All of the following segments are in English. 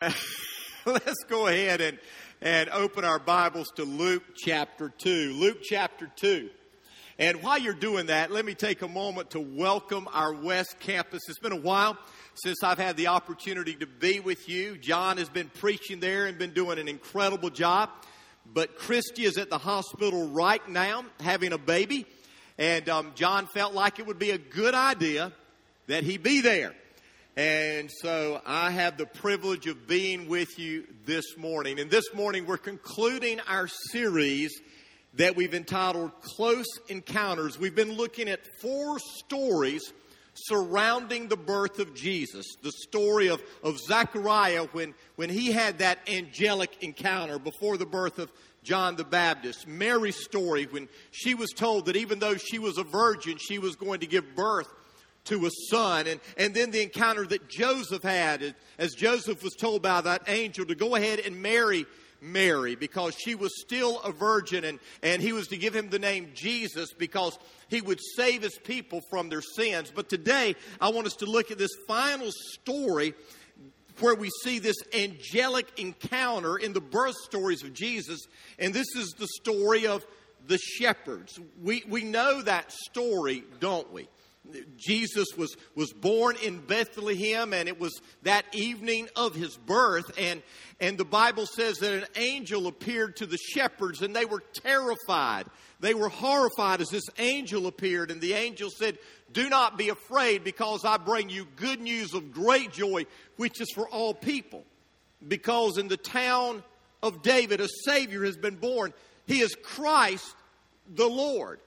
Let's go ahead and, and open our Bibles to Luke chapter 2. Luke chapter 2. And while you're doing that, let me take a moment to welcome our West Campus. It's been a while since I've had the opportunity to be with you. John has been preaching there and been doing an incredible job. But Christy is at the hospital right now having a baby. And um, John felt like it would be a good idea that he be there. And so I have the privilege of being with you this morning. And this morning we're concluding our series that we've entitled Close Encounters. We've been looking at four stories surrounding the birth of Jesus. The story of, of Zechariah when, when he had that angelic encounter before the birth of John the Baptist. Mary's story when she was told that even though she was a virgin, she was going to give birth to a son. And, and then the encounter that Joseph had as Joseph was told by that angel to go ahead and marry Mary because she was still a virgin and, and he was to give him the name Jesus because he would save his people from their sins. But today, I want us to look at this final story where we see this angelic encounter in the birth stories of Jesus. And this is the story of the shepherds. We, we know that story, don't we? Jesus was, was born in Bethlehem, and it was that evening of his birth. And, and the Bible says that an angel appeared to the shepherds, and they were terrified. They were horrified as this angel appeared, and the angel said, Do not be afraid, because I bring you good news of great joy, which is for all people. Because in the town of David, a Savior has been born. He is Christ the Lord.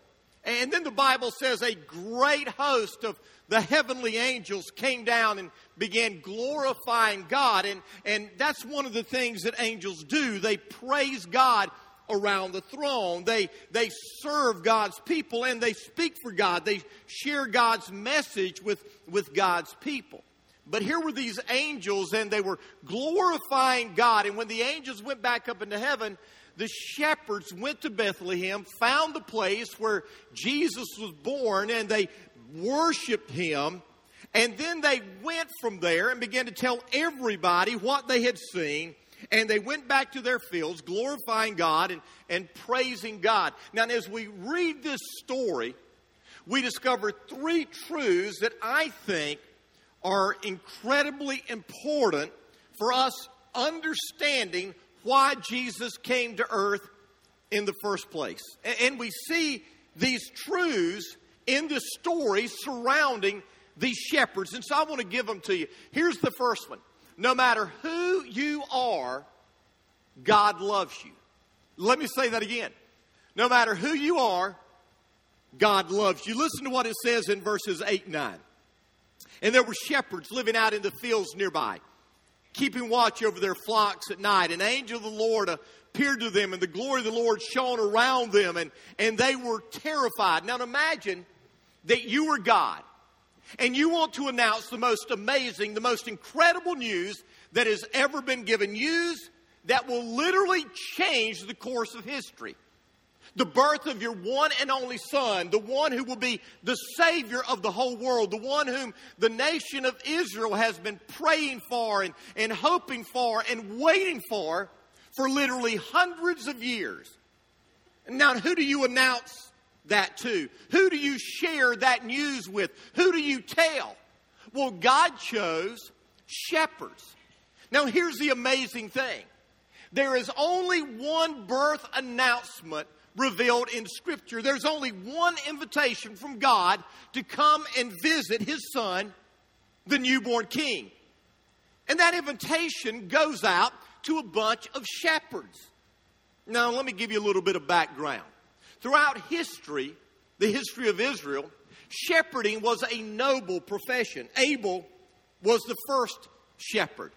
And then the Bible says a great host of the heavenly angels came down and began glorifying God. And, and that's one of the things that angels do. They praise God around the throne. They, they serve God's people and they speak for God. They share God's message with, with God's people. But here were these angels and they were glorifying God. And when the angels went back up into heaven, the shepherds went to Bethlehem, found the place where Jesus was born, and they worshiped him. And then they went from there and began to tell everybody what they had seen. And they went back to their fields, glorifying God and, and praising God. Now, as we read this story, we discover three truths that I think are incredibly important for us understanding why Jesus came to earth in the first place. And we see these truths in the story surrounding these shepherds. And so I want to give them to you. Here's the first one No matter who you are, God loves you. Let me say that again. No matter who you are, God loves you. Listen to what it says in verses 8 and 9. And there were shepherds living out in the fields nearby keeping watch over their flocks at night. An angel of the Lord appeared to them, and the glory of the Lord shone around them, and, and they were terrified. Now imagine that you were God, and you want to announce the most amazing, the most incredible news that has ever been given. News that will literally change the course of history the birth of your one and only Son, the one who will be the Savior of the whole world, the one whom the nation of Israel has been praying for and, and hoping for and waiting for for literally hundreds of years. Now, who do you announce that to? Who do you share that news with? Who do you tell? Well, God chose shepherds. Now, here's the amazing thing there is only one birth announcement revealed in Scripture. There's only one invitation from God to come and visit His Son, the newborn King. And that invitation goes out to a bunch of shepherds. Now, let me give you a little bit of background. Throughout history, the history of Israel, shepherding was a noble profession. Abel was the first shepherd.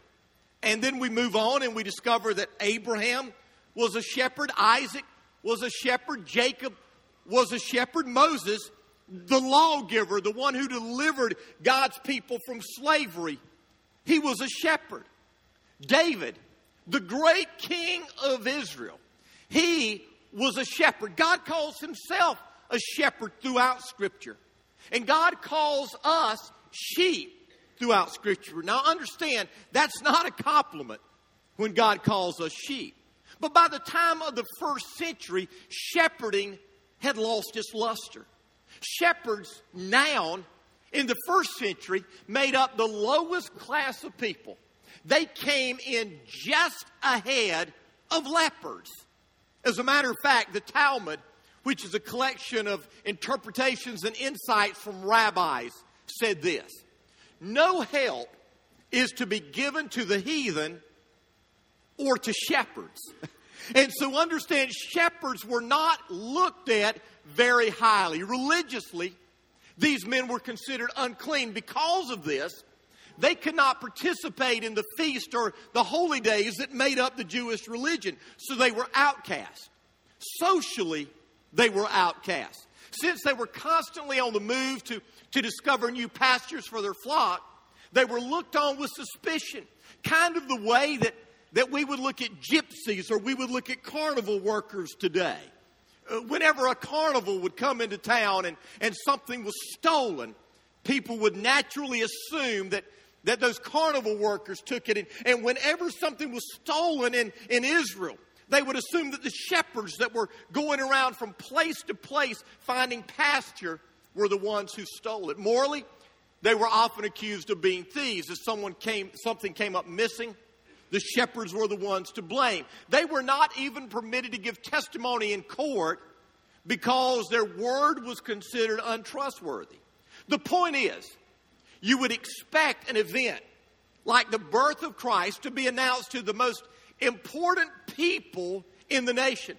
And then we move on and we discover that Abraham was a shepherd, Isaac was a shepherd, Jacob was a shepherd, Moses, the lawgiver, the one who delivered God's people from slavery, he was a shepherd. David, the great king of Israel, he was a shepherd. God calls himself a shepherd throughout Scripture. And God calls us sheep. throughout Scripture. Now, understand, that's not a compliment when God calls us sheep. But by the time of the first century, shepherding had lost its luster. Shepherds, now, in the first century, made up the lowest class of people. They came in just ahead of lepers. As a matter of fact, the Talmud, which is a collection of interpretations and insights from rabbis, said this No help is to be given to the heathen or to shepherds. And so understand, shepherds were not looked at very highly. Religiously, these men were considered unclean. Because of this, they could not participate in the feast or the holy days that made up the Jewish religion. So they were outcast. Socially, they were outcast. Since they were constantly on the move to, to discover new pastures for their flock, they were looked on with suspicion, kind of the way that, that we would look at gypsies or we would look at carnival workers today. Uh, whenever a carnival would come into town and, and something was stolen, people would naturally assume that, that those carnival workers took it. And, and whenever something was stolen in, in Israel, they would assume that the shepherds that were going around from place to place finding pasture were the ones who stole it. Morally, they were often accused of being thieves. If someone came, something came up missing, the shepherds were the ones to blame. They were not even permitted to give testimony in court because their word was considered untrustworthy. The point is, you would expect an event like the birth of Christ to be announced to the most important people in the nation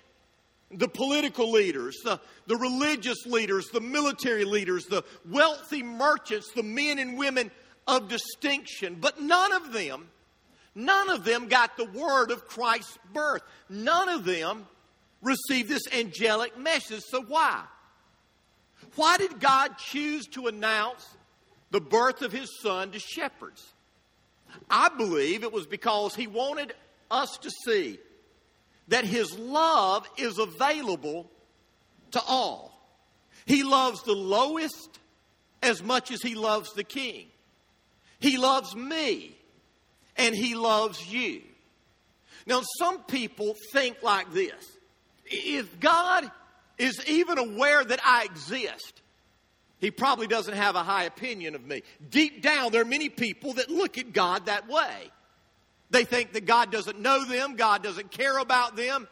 the political leaders, the, the religious leaders, the military leaders, the wealthy merchants, the men and women of distinction. But none of them, none of them got the word of Christ's birth. None of them received this angelic message. So why? Why did God choose to announce the birth of his son to shepherds? I believe it was because he wanted us to see that his love is available to all. He loves the lowest as much as he loves the king. He loves me and he loves you. Now, some people think like this if God is even aware that I exist, he probably doesn't have a high opinion of me. Deep down, there are many people that look at God that way. They think that God doesn't know them, God doesn't care about them.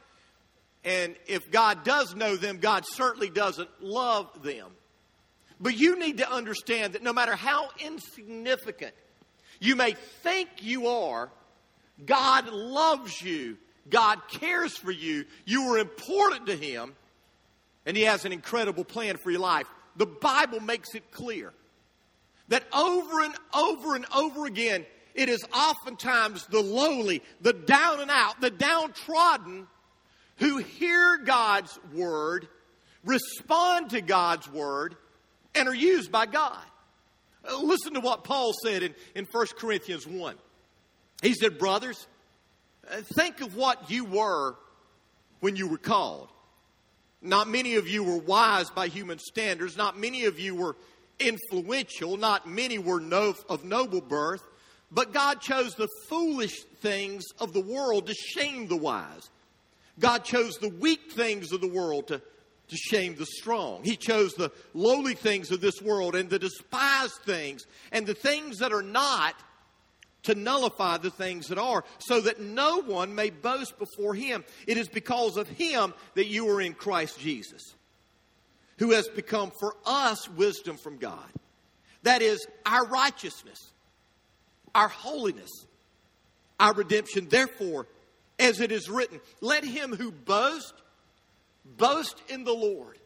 And if God does know them, God certainly doesn't love them. But you need to understand that no matter how insignificant you may think you are, God loves you. God cares for you. You are important to Him. And He has an incredible plan for your life. The Bible makes it clear that over and over and over again, it is oftentimes the lowly, the down and out, the downtrodden who hear God's word, respond to God's word, and are used by God. Uh, listen to what Paul said in, in 1 Corinthians 1. He said, Brothers, uh, think of what you were when you were called. Not many of you were wise by human standards. Not many of you were influential. Not many were no, of noble birth. But God chose the foolish things of the world to shame the wise. God chose the weak things of the world to, to shame the strong. He chose the lowly things of this world and the despised things and the things that are not to nullify the things that are, so that no one may boast before him. It is because of him that you are in Christ Jesus, who has become for us wisdom from God. That is our righteousness our holiness, our redemption. Therefore, as it is written, let him who boasts boast in the Lord.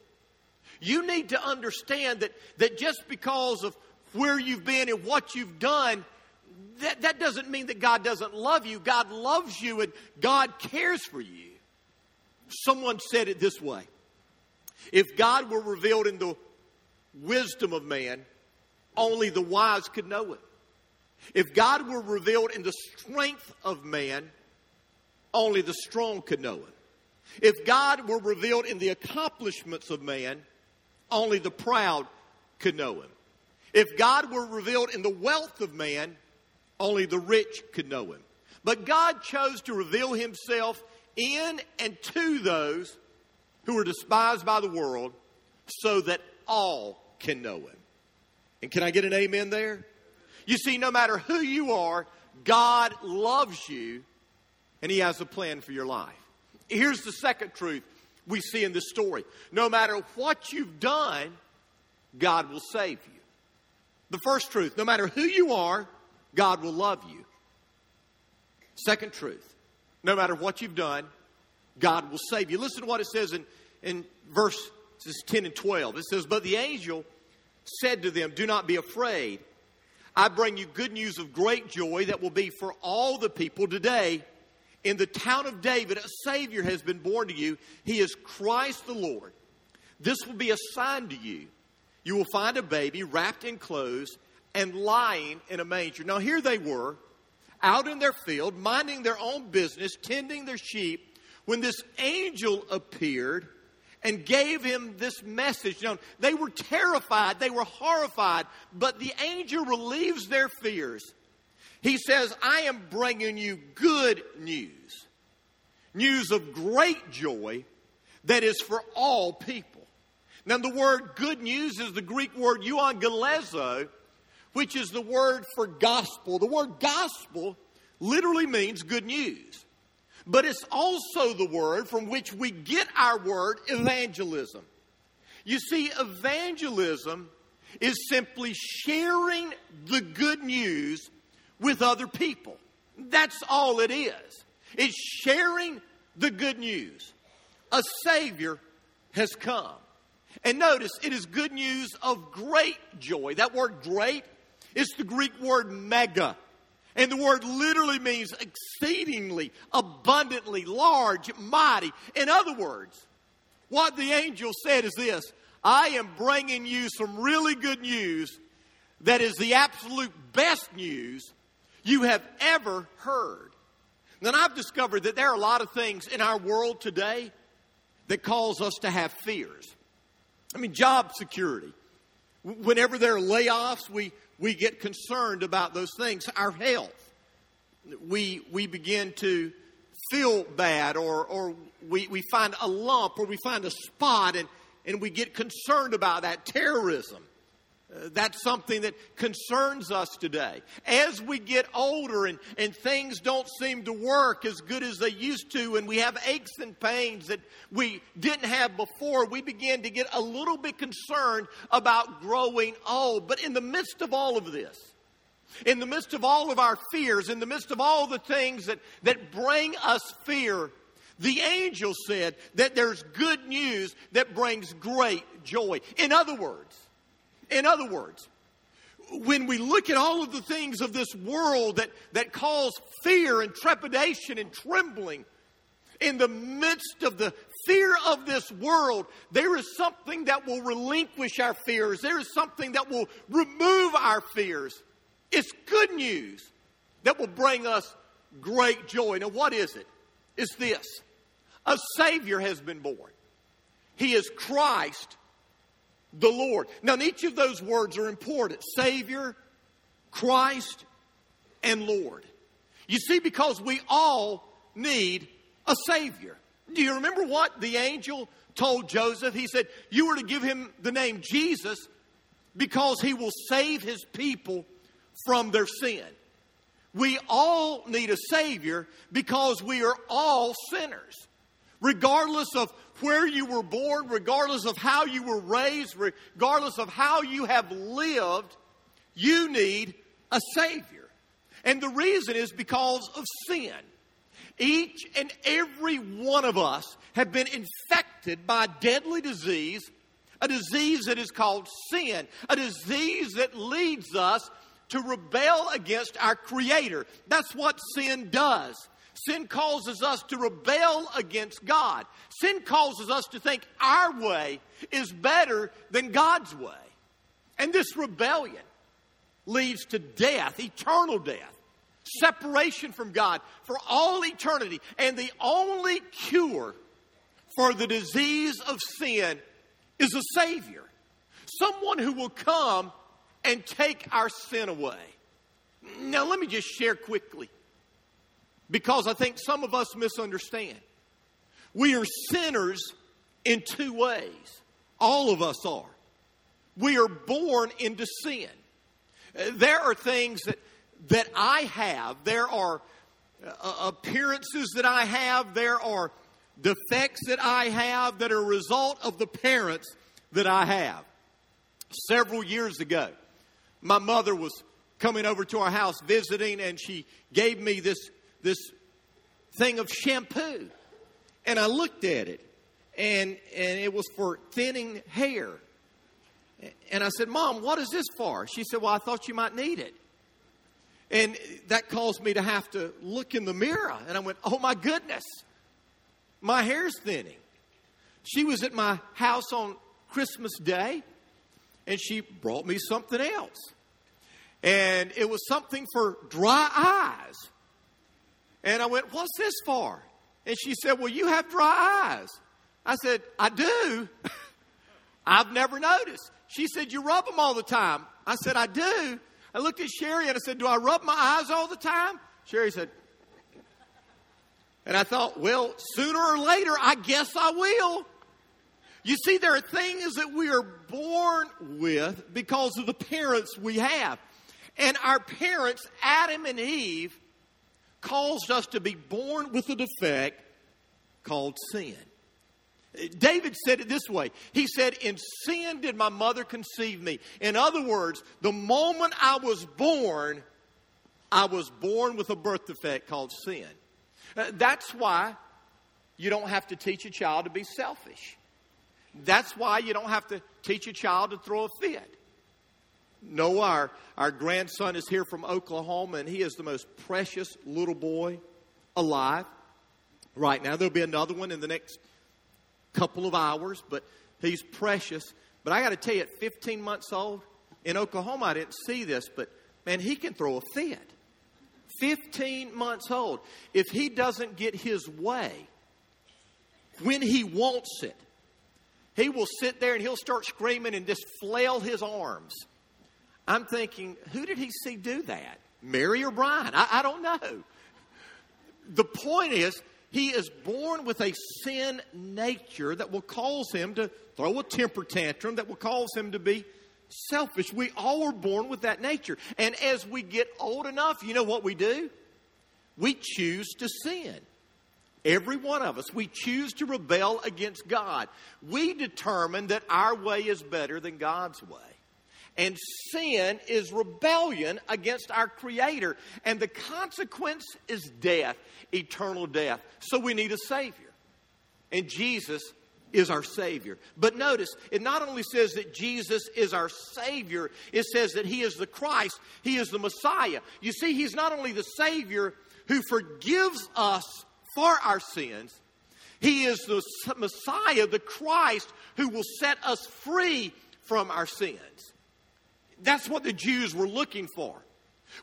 You need to understand that, that just because of where you've been and what you've done, that, that doesn't mean that God doesn't love you. God loves you and God cares for you. Someone said it this way If God were revealed in the wisdom of man, only the wise could know it. If God were revealed in the strength of man, only the strong could know it. If God were revealed in the accomplishments of man, only the proud could know him. If God were revealed in the wealth of man, only the rich could know him. But God chose to reveal himself in and to those who are despised by the world so that all can know him. And can I get an amen there? You see, no matter who you are, God loves you and he has a plan for your life. Here's the second truth we see in this story. No matter what you've done, God will save you. The first truth, no matter who you are, God will love you. Second truth, no matter what you've done, God will save you. Listen to what it says in, in verses 10 and 12. It says, But the angel said to them, Do not be afraid. I bring you good news of great joy that will be for all the people today. In the town of David, a Savior has been born to you. He is Christ the Lord. This will be a sign to you. You will find a baby wrapped in clothes and lying in a manger. Now, here they were, out in their field, minding their own business, tending their sheep, when this angel appeared and gave him this message. Now, they were terrified, they were horrified, but the angel relieves their fears. He says, I am bringing you good news, news of great joy that is for all people. Now, the word good news is the Greek word euangelizo, which is the word for gospel. The word gospel literally means good news, but it's also the word from which we get our word evangelism. You see, evangelism is simply sharing the good news with other people. That's all it is. It's sharing the good news. A Savior has come. And notice, it is good news of great joy. That word great it's the Greek word mega. And the word literally means exceedingly, abundantly, large, mighty. In other words, what the angel said is this I am bringing you some really good news that is the absolute best news you have ever heard. Then I've discovered that there are a lot of things in our world today that cause us to have fears. I mean, job security. Whenever there are layoffs, we, we get concerned about those things. Our health, we, we begin to feel bad or, or we, we find a lump or we find a spot and, and we get concerned about that. Terrorism, that's something that concerns us today. As we get older and, and things don't seem to work as good as they used to, and we have aches and pains that we didn't have before, we begin to get a little bit concerned about growing old. But in the midst of all of this, in the midst of all of our fears, in the midst of all the things that, that bring us fear, the angel said that there's good news that brings great joy. In other words, in other words, when we look at all of the things of this world that, that cause fear and trepidation and trembling, in the midst of the fear of this world, there is something that will relinquish our fears. There is something that will remove our fears. It's good news that will bring us great joy. Now, what is it? It's this a Savior has been born. He is Christ the Lord. Now, each of those words are important Savior, Christ, and Lord. You see, because we all need a Savior. Do you remember what the angel told Joseph? He said, You were to give him the name Jesus because he will save his people from their sin. We all need a Savior because we are all sinners. Regardless of where you were born, regardless of how you were raised, regardless of how you have lived, you need a Savior. And the reason is because of sin. Each and every one of us have been infected by deadly disease, a disease that is called sin, a disease that leads us to rebel against our Creator. That's what sin does. Sin causes us to rebel against God. Sin causes us to think our way is better than God's way. And this rebellion leads to death, eternal death, separation from God for all eternity. And the only cure for the disease of sin is a Savior. Someone who will come and take our sin away. Now, let me just share quickly because I think some of us misunderstand. We are sinners in two ways. All of us are. We are born into sin. There are things that, that I have, there are uh, appearances that I have, there are defects that I have that are a result of the parents that I have. Several years ago, my mother was coming over to our house visiting, and she gave me this, this thing of shampoo. And I looked at it, and, and it was for thinning hair. And I said, Mom, what is this for? She said, Well, I thought you might need it. And that caused me to have to look in the mirror. And I went, Oh my goodness, my hair's thinning. She was at my house on Christmas Day, and she brought me something else. And it was something for dry eyes. And I went, What's this for? And she said, Well, you have dry eyes. I said, I do. I've never noticed. She said, You rub them all the time. I said, I do. I looked at Sherry and I said, Do I rub my eyes all the time? Sherry said, and I thought, well, sooner or later, I guess I will. You see, there are things that we are born with because of the parents we have. And our parents, Adam and Eve, caused us to be born with a defect called sin. David said it this way He said, In sin did my mother conceive me. In other words, the moment I was born, I was born with a birth defect called sin. Uh, that's why you don't have to teach a child to be selfish. That's why you don't have to teach a child to throw a fit. Noah, our, our grandson, is here from Oklahoma, and he is the most precious little boy alive right now. There'll be another one in the next couple of hours, but he's precious. But I got to tell you, at 15 months old in Oklahoma, I didn't see this, but man, he can throw a fit. 15 months old. If he doesn't get his way when he wants it, he will sit there and he'll start screaming and just flail his arms. I'm thinking, who did he see do that? Mary or Brian? I, I don't know. The point is, he is born with a sin nature that will cause him to throw a temper tantrum, that will cause him to be selfish. We all are born with that nature. And as we get old enough, you know what we do? We choose to sin. Every one of us, we choose to rebel against God. We determine that our way is better than God's way. And sin is rebellion against our Creator. And the consequence is death, eternal death. So we need a Savior. And Jesus is our Savior. But notice, it not only says that Jesus is our Savior, it says that He is the Christ, He is the Messiah. You see, He's not only the Savior who forgives us for our sins, He is the Messiah, the Christ, who will set us free from our sins. That's what the Jews were looking for.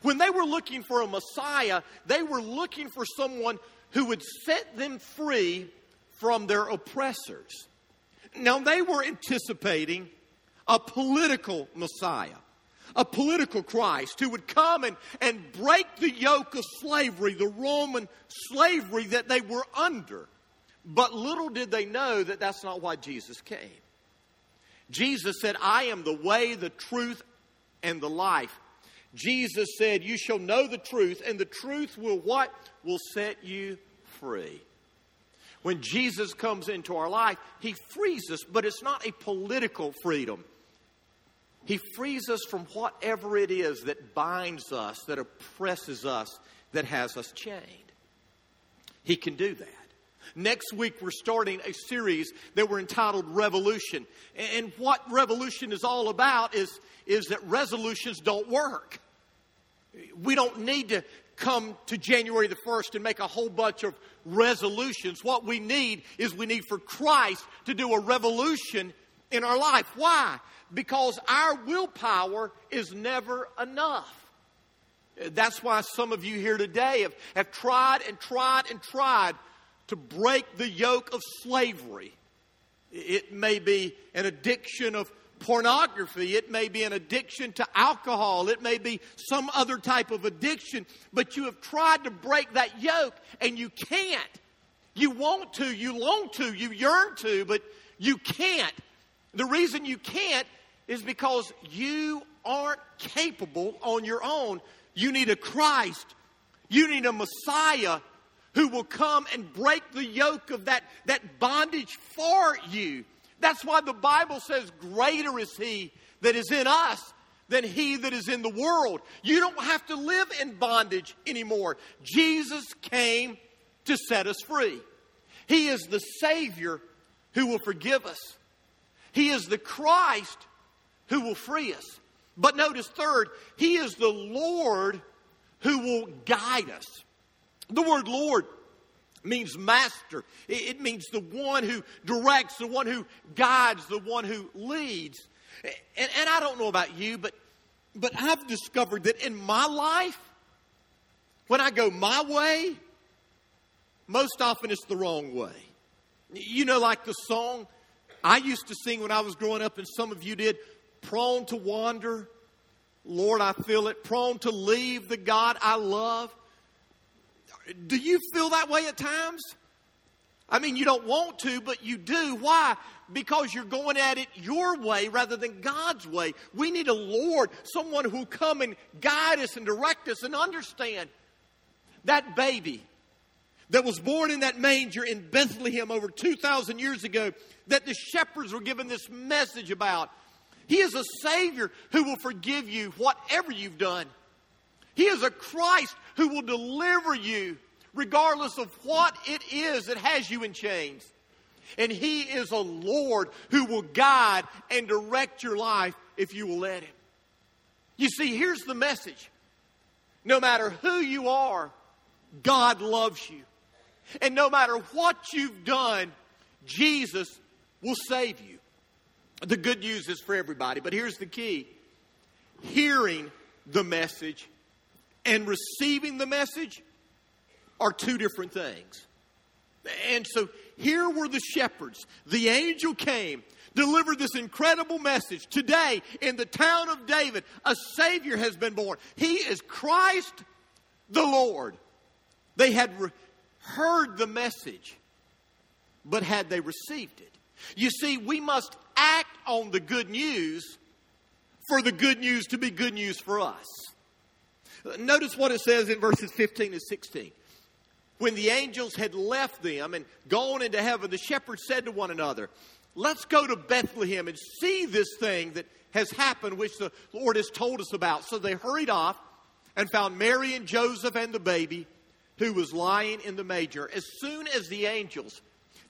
When they were looking for a Messiah, they were looking for someone who would set them free from their oppressors. Now, they were anticipating a political Messiah, a political Christ who would come and, and break the yoke of slavery, the Roman slavery that they were under. But little did they know that that's not why Jesus came. Jesus said, I am the way, the truth, and the life. Jesus said, You shall know the truth, and the truth will what? Will set you free. When Jesus comes into our life, He frees us, but it's not a political freedom. He frees us from whatever it is that binds us, that oppresses us, that has us chained. He can do that. Next week, we're starting a series that we're entitled Revolution. And what revolution is all about is, is that resolutions don't work. We don't need to come to January the 1st and make a whole bunch of resolutions. What we need is we need for Christ to do a revolution in our life. Why? Because our willpower is never enough. That's why some of you here today have, have tried and tried and tried to break the yoke of slavery. It may be an addiction of pornography, it may be an addiction to alcohol, it may be some other type of addiction, but you have tried to break that yoke and you can't. You want to, you long to, you yearn to, but you can't. The reason you can't is because you aren't capable on your own. You need a Christ. You need a Messiah who will come and break the yoke of that, that bondage for you. That's why the Bible says, Greater is He that is in us than He that is in the world. You don't have to live in bondage anymore. Jesus came to set us free. He is the Savior who will forgive us, He is the Christ who will free us. But notice, third, He is the Lord who will guide us. The word Lord means master. It means the one who directs, the one who guides, the one who leads. And, and, I don't know about you, but, but I've discovered that in my life, when I go my way, most often it's the wrong way. You know, like the song I used to sing when I was growing up, and some of you did prone to wander. Lord, I feel it. Prone to leave the God I love. Do you feel that way at times? I mean, you don't want to, but you do. Why? Because you're going at it your way rather than God's way. We need a Lord, someone who will come and guide us and direct us and understand that baby that was born in that manger in Bethlehem over 2,000 years ago that the shepherds were given this message about. He is a Savior who will forgive you whatever you've done. He is a Christ who will deliver you regardless of what it is that has you in chains. And He is a Lord who will guide and direct your life if you will let Him. You see, here's the message no matter who you are, God loves you. And no matter what you've done, Jesus will save you. The good news is for everybody, but here's the key hearing the message and receiving the message are two different things. And so here were the shepherds. The angel came, delivered this incredible message. Today, in the town of David, a Savior has been born. He is Christ the Lord. They had re- heard the message, but had they received it? You see, we must act on the good news for the good news to be good news for us. Notice what it says in verses 15 and 16. When the angels had left them and gone into heaven, the shepherds said to one another, Let's go to Bethlehem and see this thing that has happened, which the Lord has told us about. So they hurried off and found Mary and Joseph and the baby who was lying in the manger. As soon as the angels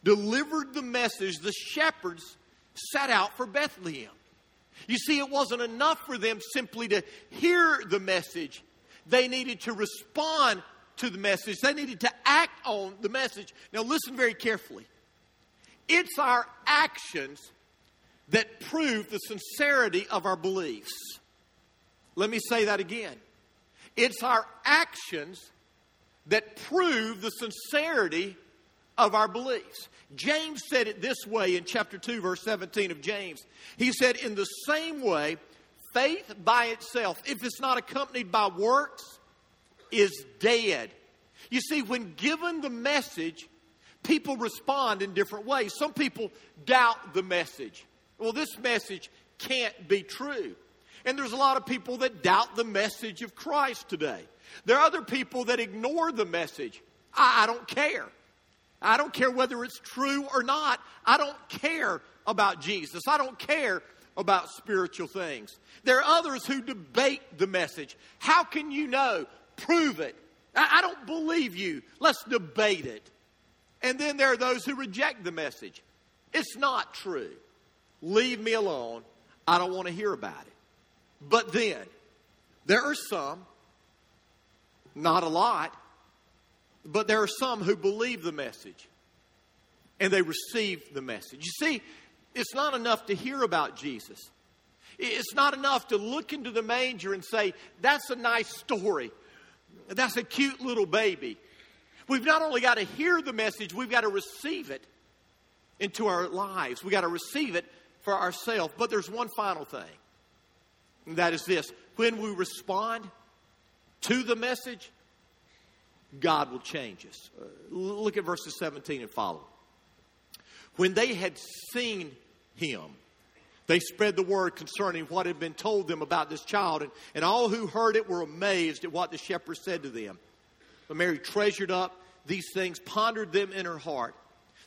delivered the message, the shepherds set out for Bethlehem. You see, it wasn't enough for them simply to hear the message, they needed to respond to the message, they needed to act on the message. Now, listen very carefully. It's our actions that prove the sincerity of our beliefs. Let me say that again. It's our actions that prove the sincerity of our beliefs. James said it this way in chapter 2, verse 17 of James. He said, In the same way, faith by itself, if it's not accompanied by works, is dead. You see, when given the message, people respond in different ways. Some people doubt the message. Well, this message can't be true. And there's a lot of people that doubt the message of Christ today. There are other people that ignore the message. I, I don't care. I don't care whether it's true or not. I don't care about Jesus. I don't care about spiritual things. There are others who debate the message. How can you know? Prove it. I, I don't believe you. Let's debate it. And then there are those who reject the message. It's not true. Leave me alone. I don't want to hear about it. But then, there are some, not a lot, but there are some who believe the message and they receive the message. You see, it's not enough to hear about Jesus. It's not enough to look into the manger and say, that's a nice story. That's a cute little baby. We've not only got to hear the message, we've got to receive it into our lives. We've got to receive it for ourselves. But there's one final thing, and that is this when we respond to the message, God will change us. Uh, look at verses 17 and follow. When they had seen him, they spread the word concerning what had been told them about this child, and, and all who heard it were amazed at what the shepherds said to them. But Mary treasured up these things, pondered them in her heart.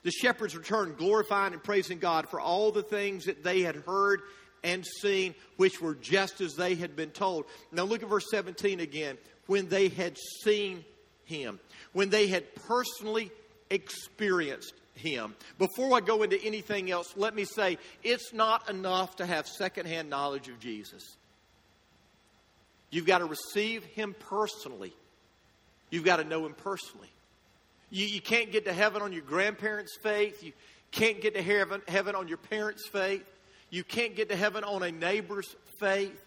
The shepherds returned, glorifying and praising God for all the things that they had heard and seen, which were just as they had been told. Now look at verse 17 again. When they had seen him, when they had personally experienced him. Before I go into anything else, let me say it's not enough to have secondhand knowledge of Jesus. You've got to receive him personally, you've got to know him personally. You, you can't get to heaven on your grandparents' faith. You can't get to heaven, heaven on your parents' faith. You can't get to heaven on a neighbor's faith.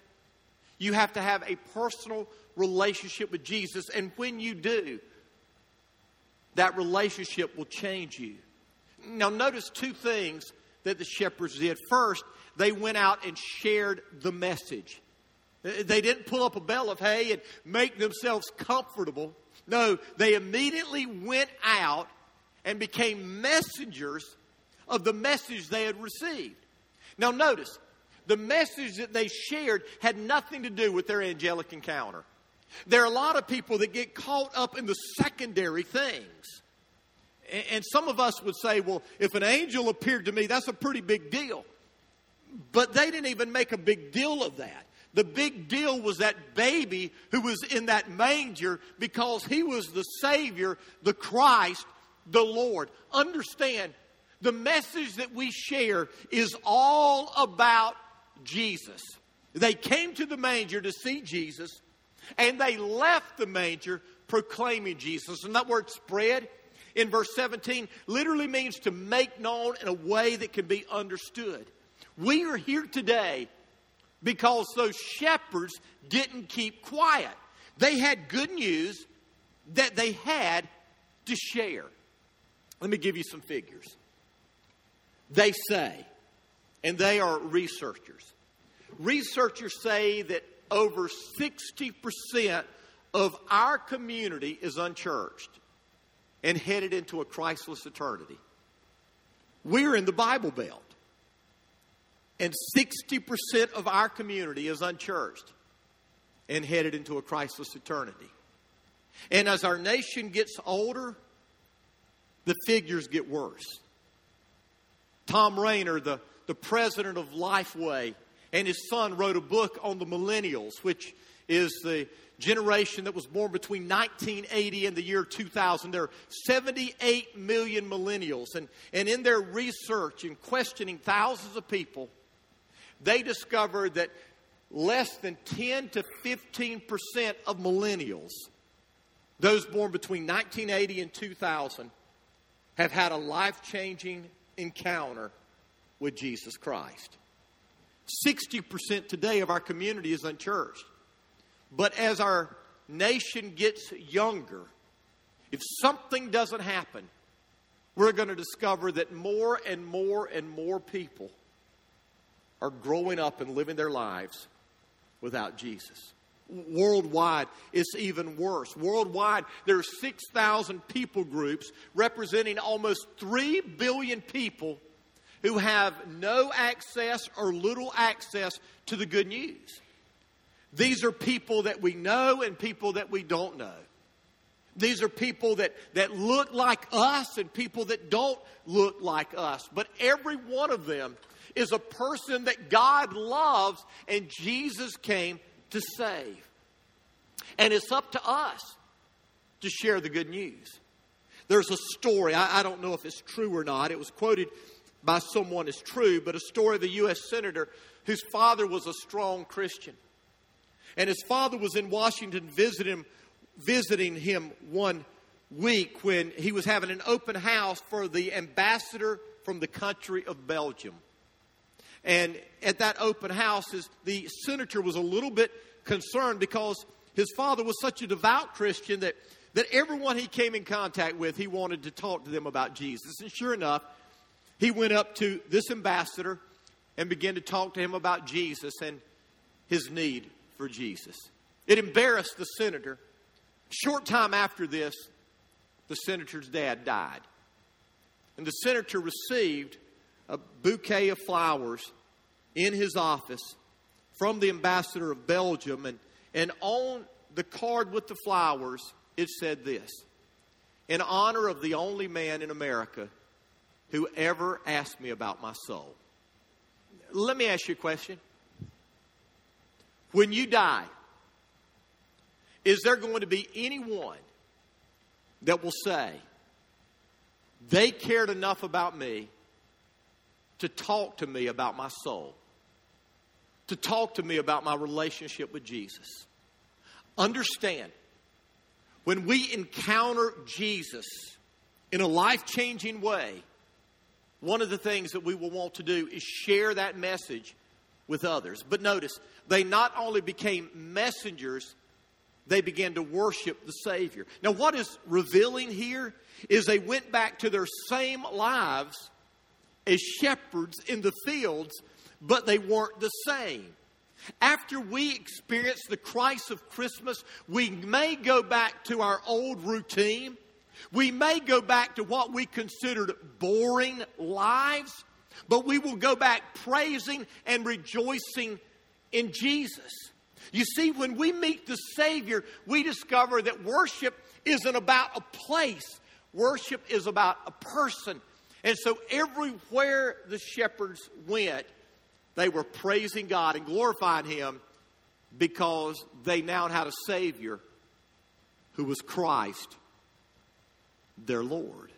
You have to have a personal relationship with Jesus. And when you do, that relationship will change you. Now, notice two things that the shepherds did. First, they went out and shared the message. Uh, they didn't pull up a bale of hay and make themselves comfortable. No, they immediately went out and became messengers of the message they had received. Now, notice, the message that they shared had nothing to do with their angelic encounter. There are a lot of people that get caught up in the secondary things. And some of us would say, well, if an angel appeared to me, that's a pretty big deal. But they didn't even make a big deal of that. The big deal was that baby who was in that manger because he was the Savior, the Christ, the Lord. Understand, the message that we share is all about Jesus. They came to the manger to see Jesus, and they left the manger proclaiming Jesus. And that word spread in verse 17 literally means to make known in a way that can be understood. We are here today because those shepherds didn't keep quiet. They had good news that they had to share. Let me give you some figures. They say, and they are researchers, researchers say that over 60% of our community is unchurched and headed into a Christless eternity. We're in the Bible Belt. And 60% of our community is unchurched and headed into a Christless eternity. And as our nation gets older, the figures get worse. Thom Rainer, the, the president of Lifeway, and his son wrote a book on the millennials, which is the generation that was born between 1980 and the year 2000. There are 78 million millennials. And, and in their research and questioning thousands of people, they discovered that less than 10 to 15 percent of millennials, those born between 1980 and 2000, have had a life changing encounter with Jesus Christ. 60% today of our community is unchurched. But as our nation gets younger, if something doesn't happen, we're going to discover that more and more and more people are growing up and living their lives without Jesus. Worldwide, it's even worse. Worldwide, there are 6,000 people groups representing almost 3 billion people who have no access or little access to the good news. These are people that we know and people that we don't know. These are people that, that look like us and people that don't look like us. But every one of them is a person that God loves and Jesus came to save. And it's up to us to share the good news. There's a story, I, I don't know if it's true or not. It was quoted by someone as true, but a story of a U.S. Senator whose father was a strong Christian. And his father was in Washington visiting, visiting him one week when he was having an open house for the ambassador from the country of Belgium. And at that open house, the senator was a little bit concerned because his father was such a devout Christian that, that everyone he came in contact with, he wanted to talk to them about Jesus. And sure enough, he went up to this ambassador and began to talk to him about Jesus and his need for Jesus. It embarrassed the senator. Short time after this, the senator's dad died. And the senator received a bouquet of flowers in his office from the ambassador of Belgium. And, and on the card with the flowers, it said this In honor of the only man in America who ever asked me about my soul. Let me ask you a question. When you die, is there going to be anyone that will say, they cared enough about me to talk to me about my soul, to talk to me about my relationship with Jesus. Understand, when we encounter Jesus in a life changing way, one of the things that we will want to do is share that message with others. But notice, they not only became messengers, they began to worship the Savior. Now, what is revealing here is they went back to their same lives as shepherds in the fields, but they weren't the same. After we experience the Christ of Christmas, we may go back to our old routine. We may go back to what we considered boring lives, but we will go back praising and rejoicing in Jesus. You see, when we meet the Savior, we discover that worship isn't about a place, worship is about a person. And so, everywhere the shepherds went, they were praising God and glorifying Him because they now had a Savior who was Christ, their Lord.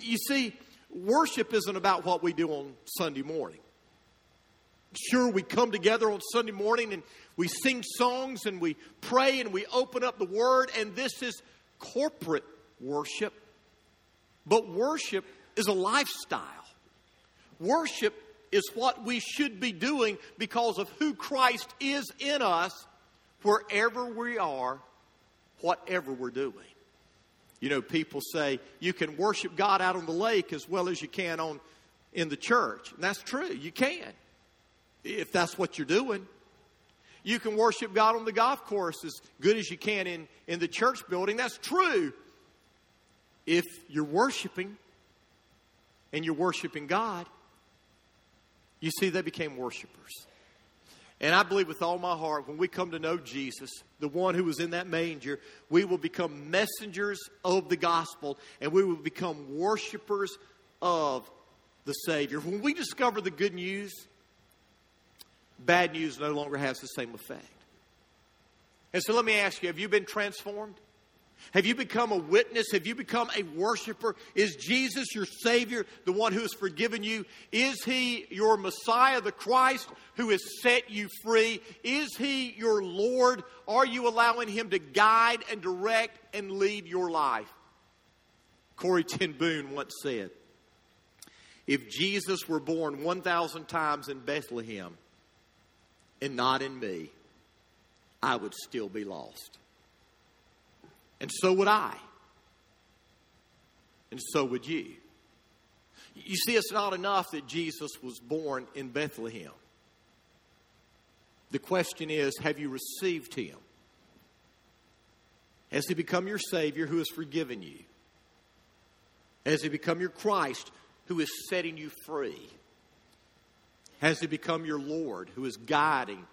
You see, worship isn't about what we do on Sunday morning. Sure, we come together on Sunday morning and we sing songs and we pray and we open up the Word, and this is corporate worship. But worship is a lifestyle. Worship is what we should be doing because of who Christ is in us wherever we are, whatever we're doing. You know, people say you can worship God out on the lake as well as you can on in the church. And that's true. You can. If that's what you're doing. You can worship God on the golf course as good as you can in, in the church building. That's true. If you're worshiping and you're worshiping God, you see, they became worshipers. And I believe with all my heart, when we come to know Jesus, the one who was in that manger, we will become messengers of the gospel and we will become worshipers of the Savior. When we discover the good news, bad news no longer has the same effect. And so let me ask you have you been transformed? Have you become a witness? Have you become a worshiper? Is Jesus your Savior, the one who has forgiven you? Is He your Messiah, the Christ, who has set you free? Is He your Lord? Are you allowing Him to guide and direct and lead your life? Corrie ten Boom once said, If Jesus were born 1,000 times in Bethlehem and not in me, I would still be lost. And so would I. And so would you. You see, it's not enough that Jesus was born in Bethlehem. The question is have you received him? Has he become your Savior who has forgiven you? Has he become your Christ who is setting you free? Has he become your Lord who is guiding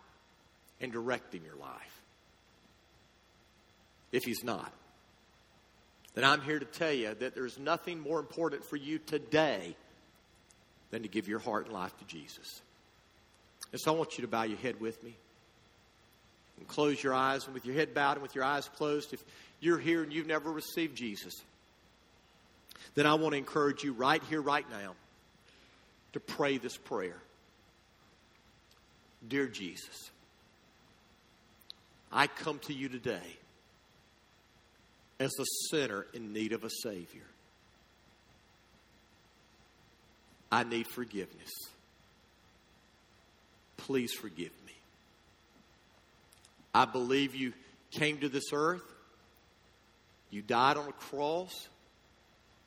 and directing your life? If he's not, then I'm here to tell you that there's nothing more important for you today than to give your heart and life to Jesus. And so I want you to bow your head with me and close your eyes. And with your head bowed and with your eyes closed, if you're here and you've never received Jesus, then I want to encourage you right here, right now, to pray this prayer. Dear Jesus, I come to you today as a sinner in need of a Savior. I need forgiveness. Please forgive me. I believe you came to this earth, you died on a cross,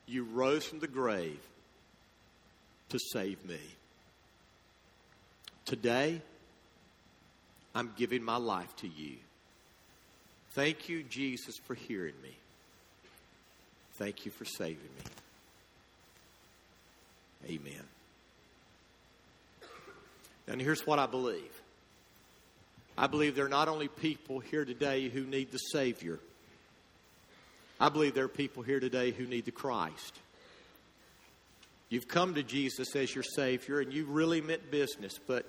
you rose from the grave to save me. Today, I'm giving my life to you. Thank you, Jesus, for hearing me. Thank you for saving me. Amen. And here's what I believe I believe there are not only people here today who need the Savior, I believe there are people here today who need the Christ. You've come to Jesus as your Savior and you really meant business, but,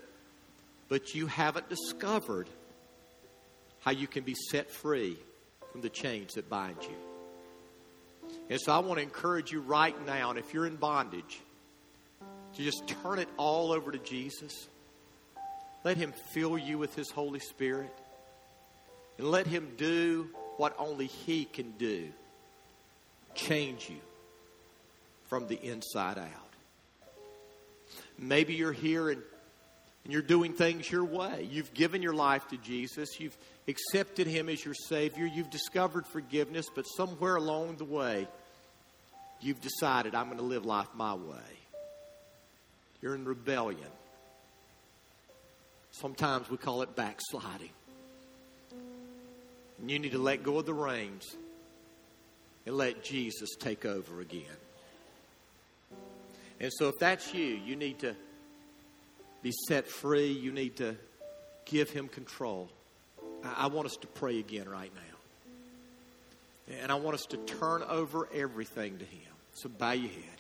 but you haven't discovered how you can be set free from the chains that bind you. And so I want to encourage you right now, and if you're in bondage, to just turn it all over to Jesus let Him fill you with His Holy Spirit. And let Him do what only He can do change you from the inside out. Maybe you're here and, and you're doing things your way. You've given your life to Jesus, you've accepted Him as your Savior, you've discovered forgiveness, but somewhere along the way, you've decided, I'm going to live life my way. You're in rebellion. Sometimes we call it backsliding. And you need to let go of the reins and let Jesus take over again. And so, if that's you, you need to be set free. You need to give Him control. I, want us to pray again right now. And I want us to turn over everything to Him. So, bow your head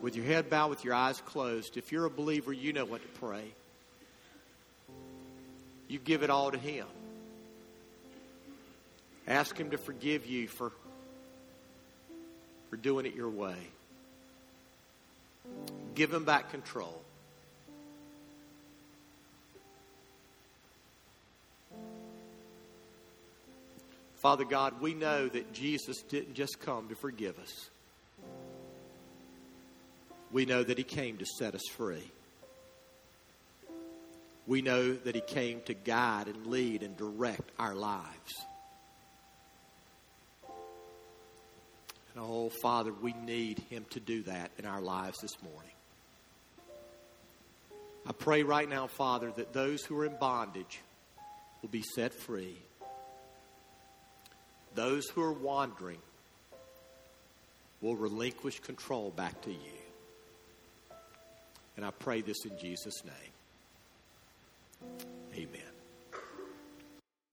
with your head bowed, with your eyes closed, if you're a believer, you know what to pray. You give it all to Him. Ask Him to forgive you for, for doing it your way. Give Him back control. Father God, we know that Jesus didn't just come to forgive us we know that He came to set us free. We know that He came to guide and lead and direct our lives. And oh, Father, we need Him to do that in our lives this morning. I pray right now, Father, that those who are in bondage will be set free. Those who are wandering will relinquish control back to you. And I pray this in Jesus' name. Amen.